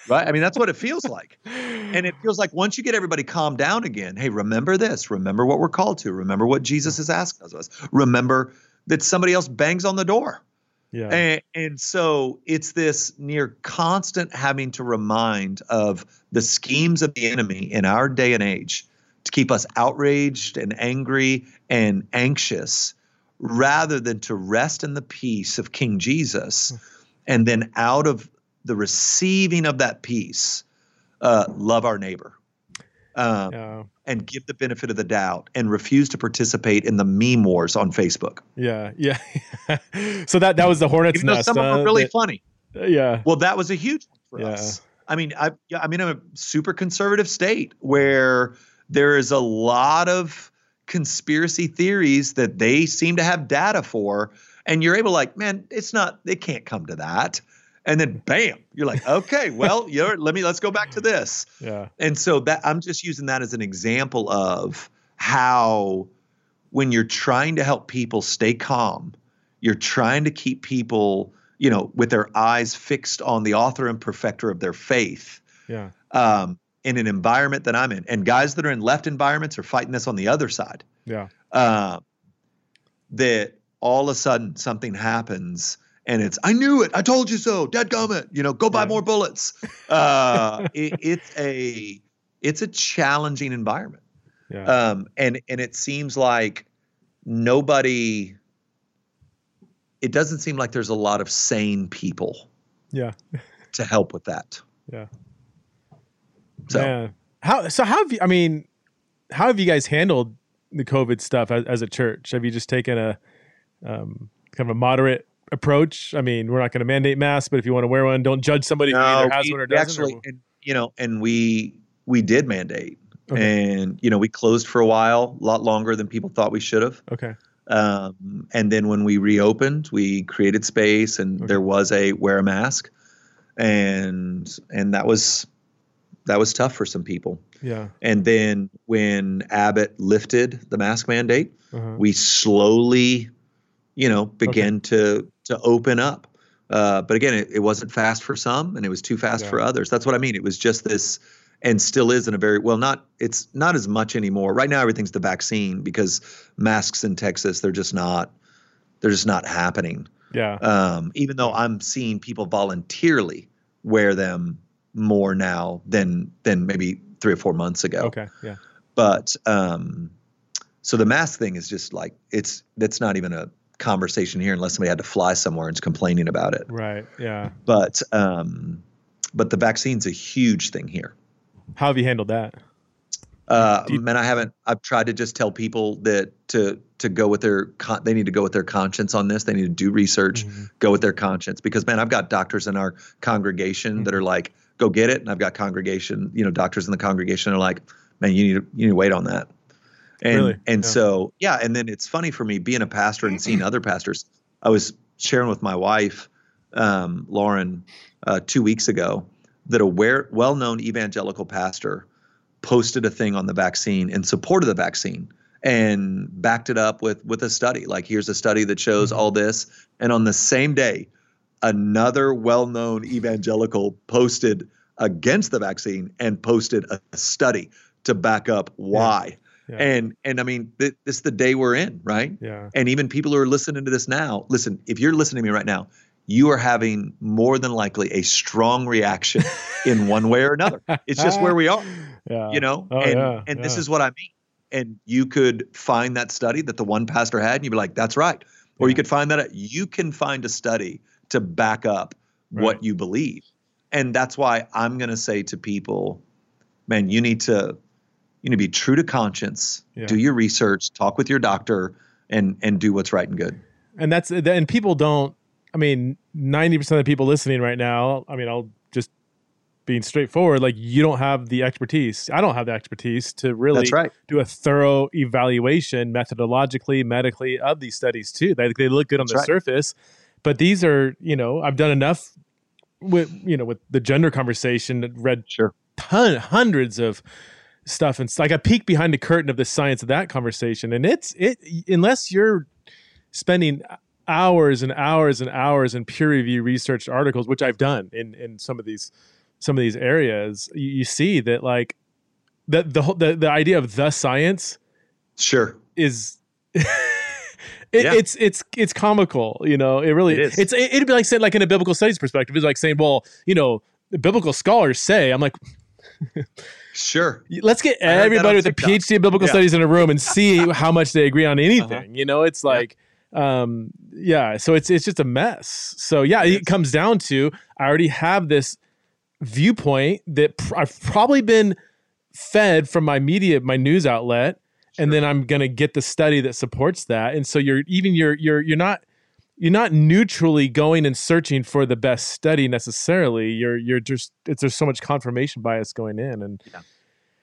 B: Right. I mean, that's what it feels like. And it feels like once you get everybody calmed down again, hey, remember this, remember what we're called to, remember what Jesus is asking of us, remember that somebody else bangs on the door.
A: yeah.
B: And, and so it's this near constant having to remind of the schemes of the enemy in our day and age to keep us outraged and angry and anxious rather than to rest in the peace of King Jesus. And then out of the receiving of that peace, uh, love our neighbor. Um,
A: yeah.
B: and give the benefit of the doubt and refuse to participate in the meme wars on Facebook.
A: Yeah. Yeah. so that that was the hornet's
B: Even
A: nest.
B: some of them
A: uh,
B: are really
A: that-
B: funny.
A: yeah.
B: Well, that was a huge one for
A: Yeah.
B: us. I mean, I yeah, I mean, I'm a super conservative state where there is a lot of conspiracy theories that they seem to have data for, and you're able, to like, man, it's not, it can't come to that. And then, bam, you're like, okay, well, you're, let me let's go back to this.
A: Yeah.
B: And so that I'm just using that as an example of how when you're trying to help people stay calm, you're trying to keep people, you know, with their eyes fixed on the author and perfecter of their faith.
A: Yeah.
B: Um, in an environment that I'm in, and guys that are in left environments are fighting this on the other side.
A: Yeah.
B: Uh, that all of a sudden something happens and it's I knew it, I told you so, dead gummit, you know, go buy more bullets. Uh, it, it's a it's a challenging environment,
A: Yeah.
B: um, and and it seems like nobody. It doesn't seem like there's a lot of sane people
A: yeah.
B: to help with that.
A: Yeah.
B: So
A: Yeah. How so how have you I mean, how have you guys handled the COVID stuff as, as a church? Have you just taken a um, kind of a moderate approach? I mean, we're not going to mandate masks, but if you want to wear one, don't judge somebody who either has
B: we-
A: one or doesn't. or-
B: actually, and, you know, and we we did mandate,
A: Okay.
B: and you know, we closed for a while, a lot longer than people thought we should have.
A: okay.
B: Um, and then when we reopened, we created space, and
A: Okay.
B: there was a wear a mask, and and that was that was tough for some people.
A: Yeah.
B: And then when Abbott lifted the mask mandate,
A: Uh-huh.
B: we slowly, you know, began to to open up. Uh, but again, it, it wasn't fast for some, and it was too fast
A: Yeah.
B: for others. That's what I mean. It was just this, and still is in a very well. Not it's not as much anymore. Right now, everything's the vaccine because masks in Texas they're just not they're just not happening.
A: Yeah.
B: Um, even though I'm seeing people voluntarily wear them more now than than maybe three or four months ago
A: Okay. Yeah.
B: but um so the mask thing is just like it's that's not even a conversation here unless somebody had to fly somewhere and is complaining about it
A: Right. Yeah.
B: but um but the vaccine's a huge thing here
A: How have you handled that?
B: uh
A: you-
B: and i haven't i've tried to just tell people that to to go with their con- they need to go with their conscience on this they need to do research
A: Mhm.
B: go with their conscience because man i've got doctors in our congregation that are like go get it and i've got congregation you know doctors in the congregation are like man you need to you need to wait on that and
A: Really?
B: and
A: Yeah.
B: so yeah and then it's funny for me being a pastor and seeing other pastors i was sharing with my wife um, lauren uh, two weeks ago that a well-known evangelical pastor posted a thing on the vaccine in support of the vaccine and backed it up with with a study like here's a study that shows
A: Mhm.
B: all this and on the same day another well-known evangelical posted against the vaccine and posted a study to back up why.
A: Yeah.
B: and and i mean th- this is the day we're in right?
A: Yeah.
B: and even people who are listening to this now listen if you're listening to me right now you are having more than likely a strong reaction in one way or another. It's just where we are
A: Yeah.
B: you know?
A: Oh,
B: and
A: yeah,
B: and this is what i mean. And you could find that study that the one pastor had and you'd be like that's right. Or you could find that you can find a study to back up
A: Right.
B: what you believe. And that's why i'm going to say to people man you need to you need to be true to conscience.
A: Yeah.
B: do your research talk with your doctor and and do what's right and good.
A: And that's and people don't i mean 90% of the people listening right now i mean i'll just being straightforward like you don't have the expertise. I don't have the expertise to really
B: right.
A: do a thorough evaluation methodologically medically of these studies too. They, they look good on
B: That's
A: the
B: right.
A: surface but these are you know i've done enough with you know with the gender conversation read
B: sure.
A: ton hundreds of stuff and like a peek behind the curtain of the science of that conversation and it's it unless you're spending hours and hours and hours in peer review researched articles which i've done in in some of these some of these areas you, you see that like that the whole the, the idea of the science
B: sure.
A: is it, yeah. it's it's it's comical you know it really
B: it is.
A: it's it'd be like saying like in a biblical studies perspective it's like saying well you know biblical scholars say i'm like
B: Sure.
A: Let's get everybody with a PhD in biblical yeah. studies in a room and see how much they agree on anything. Uh-huh. You know, it's like, yeah. um, yeah. So it's it's just a mess. So yeah, it, it comes down to I already have this viewpoint that pr- I've probably been fed from my media, my news outlet, sure. and then I'm gonna get the study that supports that. And so you're even you're you're you're not you're not neutrally going and searching for the best study necessarily. You're you're just it's there's so much confirmation bias going in and
B: yeah.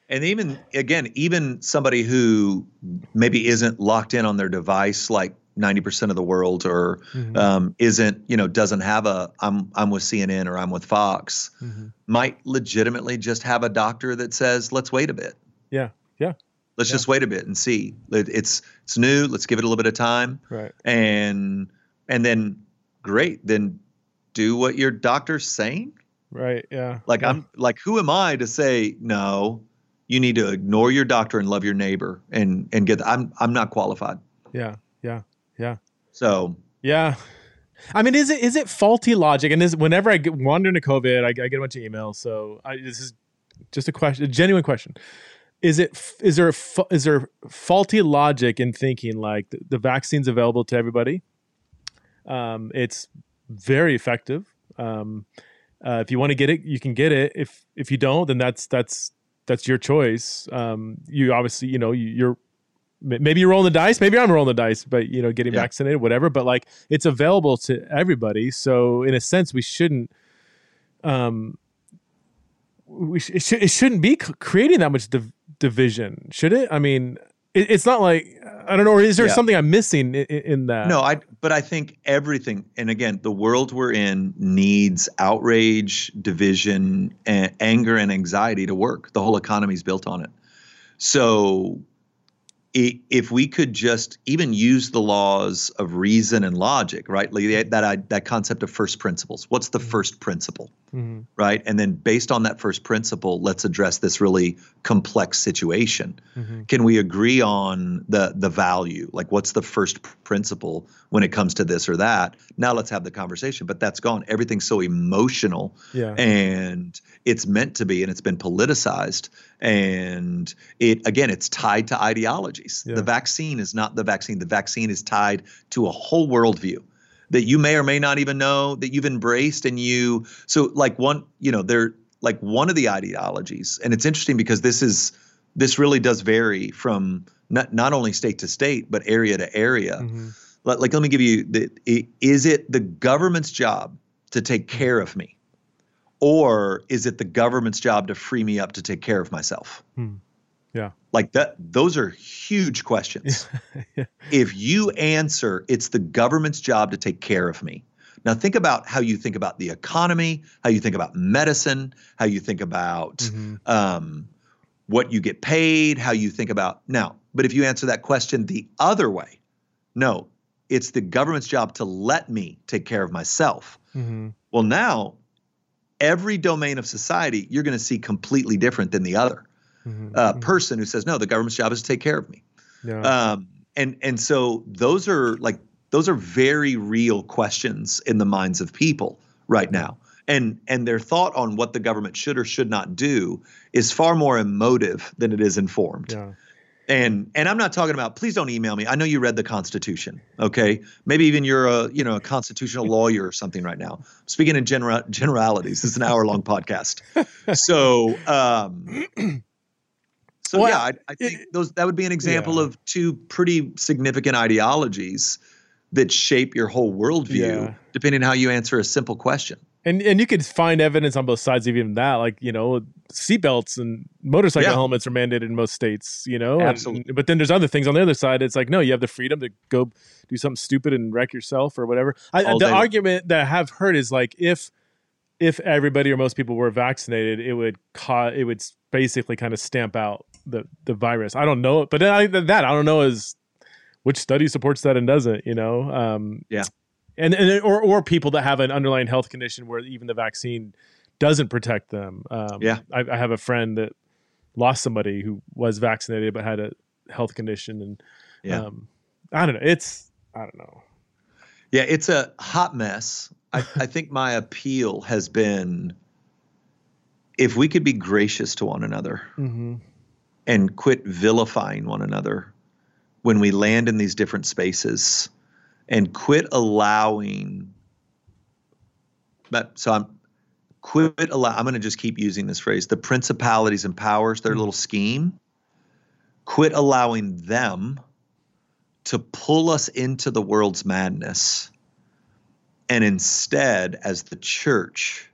B: and even again even somebody who maybe isn't locked in on their device like 90% of the world or mm-hmm. um, isn't you know doesn't have a I'm I'm with CNN or I'm with Fox mm-hmm. might legitimately just have a doctor that says let's wait a bit.
A: Yeah. Yeah.
B: Let's
A: yeah.
B: just wait a bit and see. It's it's new. Let's give it a little bit of time.
A: Right.
B: And and then great then do what your doctor's saying
A: right yeah
B: like
A: yeah.
B: i'm like who am i to say no you need to ignore your doctor and love your neighbor and and get i'm i'm not qualified
A: yeah yeah yeah
B: so
A: yeah I mean, is it is it faulty logic? And is whenever I get, wander into COVID, I, I, get a bunch of emails. So I, this is just a question, a genuine question. Is it is there is there faulty logic in thinking like the, the vaccine's available to everybody, um, it's very effective. Um, uh, if you want to get it, you can get it. If if you don't, then that's that's that's your choice. Um, you obviously, you know, you, are maybe you're rolling the dice, maybe I'm rolling the dice, but you know, getting yeah. vaccinated, whatever. But like, it's available to everybody. So in a sense, we shouldn't. Um, we sh- it, sh- it shouldn't be creating that much div- division, should it? I mean, it, it's not like I don't know. Or is there yeah. something I'm missing in, in, that?
B: No, I. But I think everything, and again, the world we're in needs outrage, division, and anger, and anxiety to work. The whole economy is built on it. So if we could just even use the laws of reason and logic, right? Like that that concept of first principles. What's the mm-hmm. first principle, mm-hmm. right? And then based on that first principle, let's address this really complex situation. Mm-hmm. Can we agree on the the value? Like, what's the first principle when it comes to this or that? Now let's have the conversation. But that's gone. Everything's so emotional,
A: yeah.
B: and it's meant to be, and it's been politicized and it again it's tied to ideologies yeah. the vaccine is not the vaccine the vaccine is tied to a whole worldview that you may or may not even know that you've embraced and you so like one you know they're like one of the ideologies and it's interesting because this is this really does vary from not, not only state to state but area to area mm-hmm. like, like let me give you the is it the government's job to take care of me or is it the government's job to free me up to take care of myself?
A: Hmm. Yeah.
B: Like that those are huge questions. yeah. If you answer it's the government's job to take care of me. Now think about how you think about the economy, how you think about medicine, how you think about mm-hmm. um, what you get paid, how you think about now. But if you answer that question the other way, no, it's the government's job to let me take care of myself. Mm-hmm. Well, now every domain of society you're going to see completely different than the other mm-hmm. uh, mm-hmm. person who says no the government's job is to take care of me
A: yeah.
B: um, and and so those are like those are very real questions in the minds of people right now and and their thought on what the government should or should not do is far more emotive than it is informed
A: yeah
B: and and I'm not talking about please don't email me. I know you read the Constitution, okay? Maybe even you're a you know a constitutional lawyer or something right now. Speaking in general generalities, this is an hour long podcast. So um, so well, yeah, I, I think it, those that would be an example yeah. of two pretty significant ideologies that shape your whole worldview, yeah. depending on how you answer a simple question
A: and and you could find evidence on both sides of even that like you know seatbelts and motorcycle yeah. helmets are mandated in most states you know
B: absolutely
A: and, but then there's other things on the other side it's like no you have the freedom to go do something stupid and wreck yourself or whatever I, the argument that i have heard is like if if everybody or most people were vaccinated, it would cause it would basically kind of stamp out the the virus. I don't know, but I, that I don't know is which study supports that and doesn't. You know, um,
B: yeah,
A: and and or or people that have an underlying health condition where even the vaccine doesn't protect them. Um,
B: yeah,
A: I, I have a friend that lost somebody who was vaccinated but had a health condition, and
B: yeah,
A: um, I don't know. It's I don't know.
B: Yeah, it's a hot mess. I, I think my appeal has been if we could be gracious to one another
A: mm-hmm.
B: and quit vilifying one another when we land in these different spaces and quit allowing but so i'm quit allow i'm going to just keep using this phrase the principalities and powers their mm-hmm. little scheme quit allowing them to pull us into the world's madness and instead, as the church,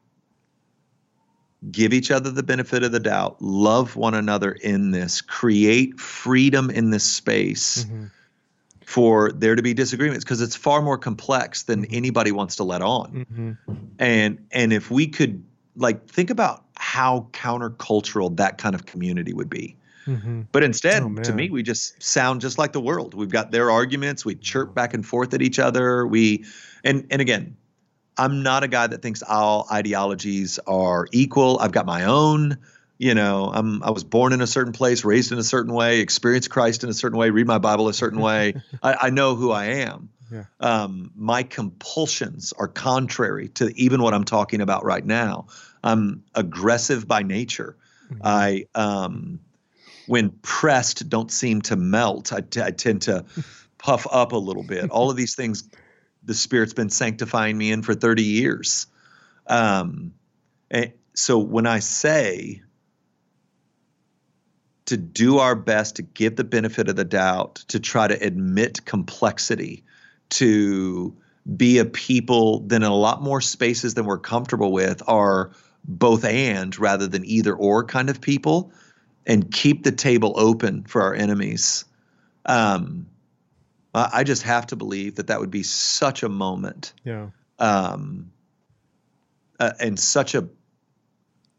B: give each other the benefit of the doubt, love one another in this, create freedom in this space mm-hmm. for there to be disagreements because it's far more complex than mm-hmm. anybody wants to let on.
A: Mm-hmm.
B: And and if we could like think about how countercultural that kind of community would be.
A: Mm-hmm.
B: But instead, oh, to me, we just sound just like the world. We've got their arguments. We chirp back and forth at each other. We, and and again, I'm not a guy that thinks all ideologies are equal. I've got my own. You know, I'm I was born in a certain place, raised in a certain way, experienced Christ in a certain way, read my Bible a certain way. I, I know who I am.
A: Yeah.
B: Um, my compulsions are contrary to even what I'm talking about right now. I'm aggressive by nature. Mm-hmm. I um, when pressed don't seem to melt. I, t- I tend to puff up a little bit. All of these things, the Spirit's been sanctifying me in for 30 years. Um, and so when I say to do our best to give the benefit of the doubt, to try to admit complexity, to be a people that in a lot more spaces than we're comfortable with are both and rather than either or kind of people and keep the table open for our enemies. Um, I just have to believe that that would be such a moment.
A: Yeah.
B: Um, uh, and such a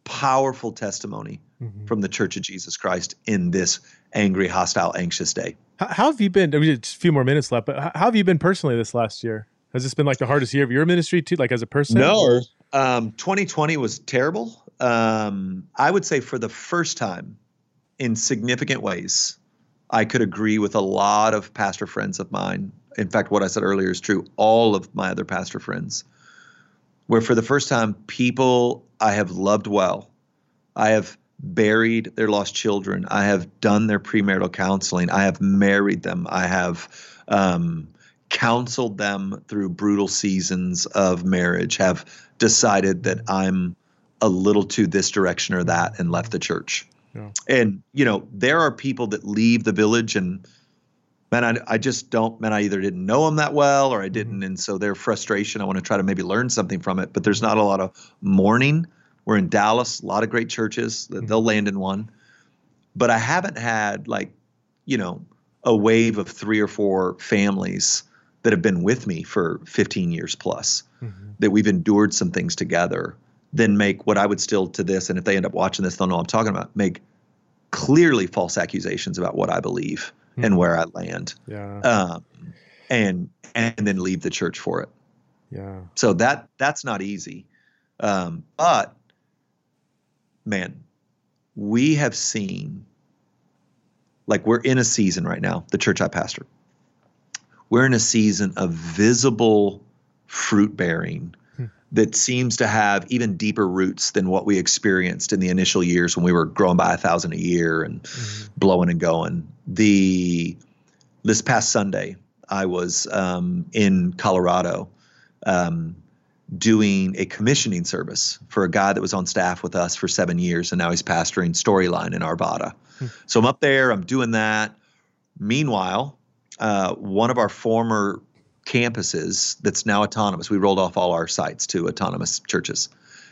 B: powerful testimony mm-hmm. from the Church of Jesus Christ in this angry, hostile, anxious day.
A: How, how have you been? I mean, a few more minutes left, but how have you been personally this last year? Has this been like the hardest year of your ministry too, like as a person?
B: No. Um, 2020 was terrible. Um, I would say for the first time in significant ways. I could agree with a lot of pastor friends of mine. In fact, what I said earlier is true. All of my other pastor friends, where for the first time, people I have loved well, I have buried their lost children, I have done their premarital counseling, I have married them, I have um, counseled them through brutal seasons of marriage, have decided that I'm a little to this direction or that and left the church.
A: Yeah.
B: And you know, there are people that leave the village and man, I, I just don't, man, I either didn't know them that well or I didn't. Mm-hmm. And so their frustration, I want to try to maybe learn something from it, but there's not a lot of mourning. We're in Dallas, a lot of great churches mm-hmm. they'll land in one. But I haven't had like, you know, a wave of three or four families that have been with me for 15 years plus, mm-hmm. that we've endured some things together then make what I would still to this, and if they end up watching this, they'll know I'm talking about, make clearly false accusations about what I believe mm-hmm. and where I land.
A: Yeah.
B: Um, and and then leave the church for it.
A: Yeah.
B: So that that's not easy. Um, but man, we have seen like we're in a season right now, the church I pastor. We're in a season of visible fruit bearing that seems to have even deeper roots than what we experienced in the initial years when we were growing by a thousand a year and mm-hmm. blowing and going. The this past Sunday, I was um, in Colorado um, doing a commissioning service for a guy that was on staff with us for seven years, and now he's pastoring Storyline in Arvada. Mm-hmm. So I'm up there, I'm doing that. Meanwhile, uh, one of our former campuses that's now autonomous. We rolled off all our sites to autonomous churches.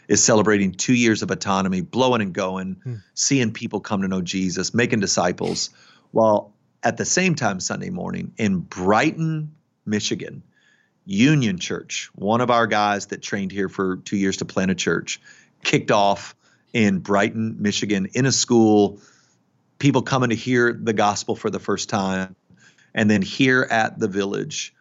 B: Is celebrating two years of autonomy, blowing and going, hmm. seeing people come to know Jesus, making disciples, while at the same time Sunday morning in Brighton, Michigan, Union Church, one of our guys that trained here for two years to plant a church, kicked off in Brighton, Michigan, in a school, people coming to hear the gospel for the first time. And then here at the village,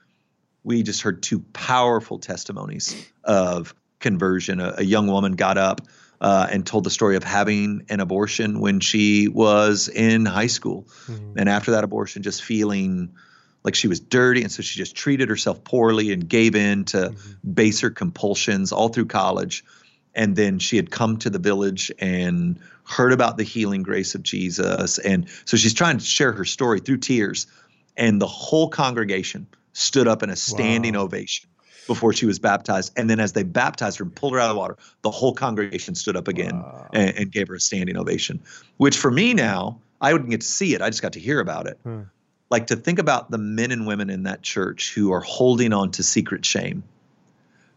B: we just heard two powerful testimonies of conversion. A, a young woman got up uh, and told the story of having an abortion when she was in high school. Mm-hmm. And after that abortion, just feeling like she was dirty. And so she just treated herself poorly and gave in to mm-hmm. baser compulsions all through college. And then she had come to the village and heard about the healing grace of Jesus. And so she's trying to share her story through tears. And the whole congregation stood up in a standing wow. ovation before she was baptized. And then as they baptized her and pulled her out of the water, the whole congregation stood up again wow. and, and, gave her a standing ovation. Which for me now, I wouldn't get to see it. I just got to hear about it. Hmm. Like to think about the men and women in that church who are holding on to secret shame.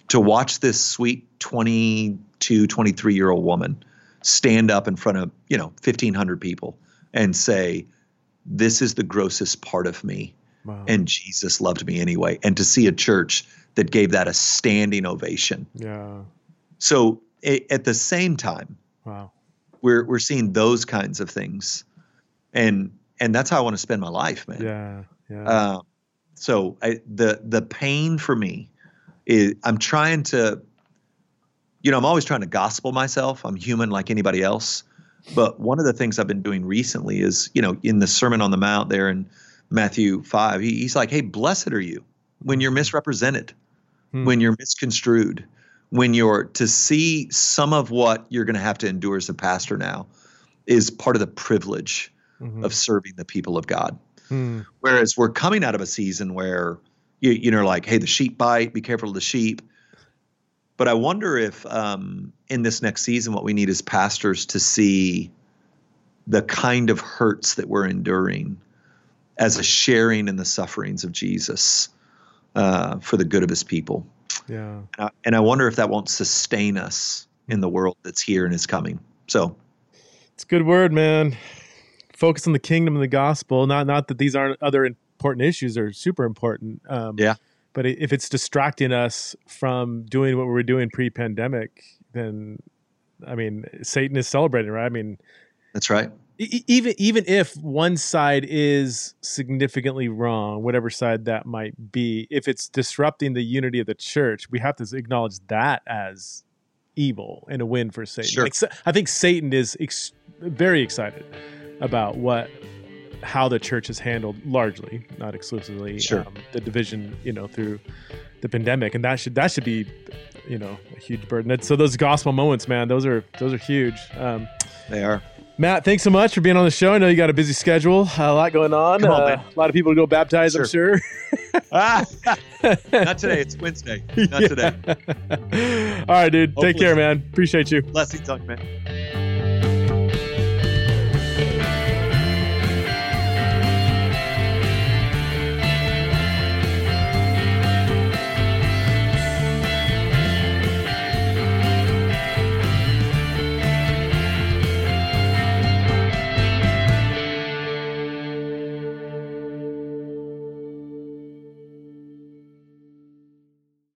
B: To watch this sweet 22, 23 year old woman stand up in front of, you know, 1,500 people and say, This is the grossest part of me. Wow. And Jesus loved me anyway. And to see a church that gave that a standing ovation.
A: Yeah.
B: So it, at the same time,
A: wow,
B: we're we're seeing those kinds of things, and and that's how I want to spend my life, man.
A: Yeah, yeah.
B: Uh, so I, the the pain for me is I'm trying to, you know, I'm always trying to gospel myself. I'm human like anybody else. But one of the things I've been doing recently is, you know, in the Sermon on the Mount there in Matthew five, he, he's like, "Hey, blessed are you when you're misrepresented." hmm. when you're misconstrued, when you're to see some of what you're going to have to endure as a pastor now is part of the privilege mm-hmm. of serving the people of God. Hmm. Whereas we're coming out of a season where you, you know, like, hey, the sheep bite, be careful of the sheep. But I wonder if um, in this next season, what we need is pastors to see the kind of hurts that we're enduring as a sharing in the sufferings of Jesus uh, for the good of his people.
A: Yeah. And
B: I, and I wonder if that won't sustain us in the world that's here and is coming. So
A: it's a good word, man. Focus on the kingdom and the gospel. Not not that these aren't other important issues are super important.
B: Um, yeah.
A: But if it's distracting us from doing what we were doing pre-pandemic, then I mean, Satan is celebrating, right? I mean,
B: that's right
A: even even if one side is significantly wrong whatever side that might be if it's disrupting the unity of the church we have to acknowledge that as evil and a win for satan
B: sure.
A: like, i think satan is ex- very excited about what how the church has handled largely not exclusively
B: sure. um,
A: the division you know through the pandemic and that should that should be you know a huge burden so those gospel moments man those are those are huge um,
B: they are
A: Matt, thanks so much for being on the show. I know you got a busy schedule, a lot going on. on uh, a lot of people to go baptize, sure. I'm sure.
B: ah, not today. It's Wednesday. Not yeah. today.
A: All right, dude. Hopefully. Take care, man. Appreciate you.
B: Blessings on you, man.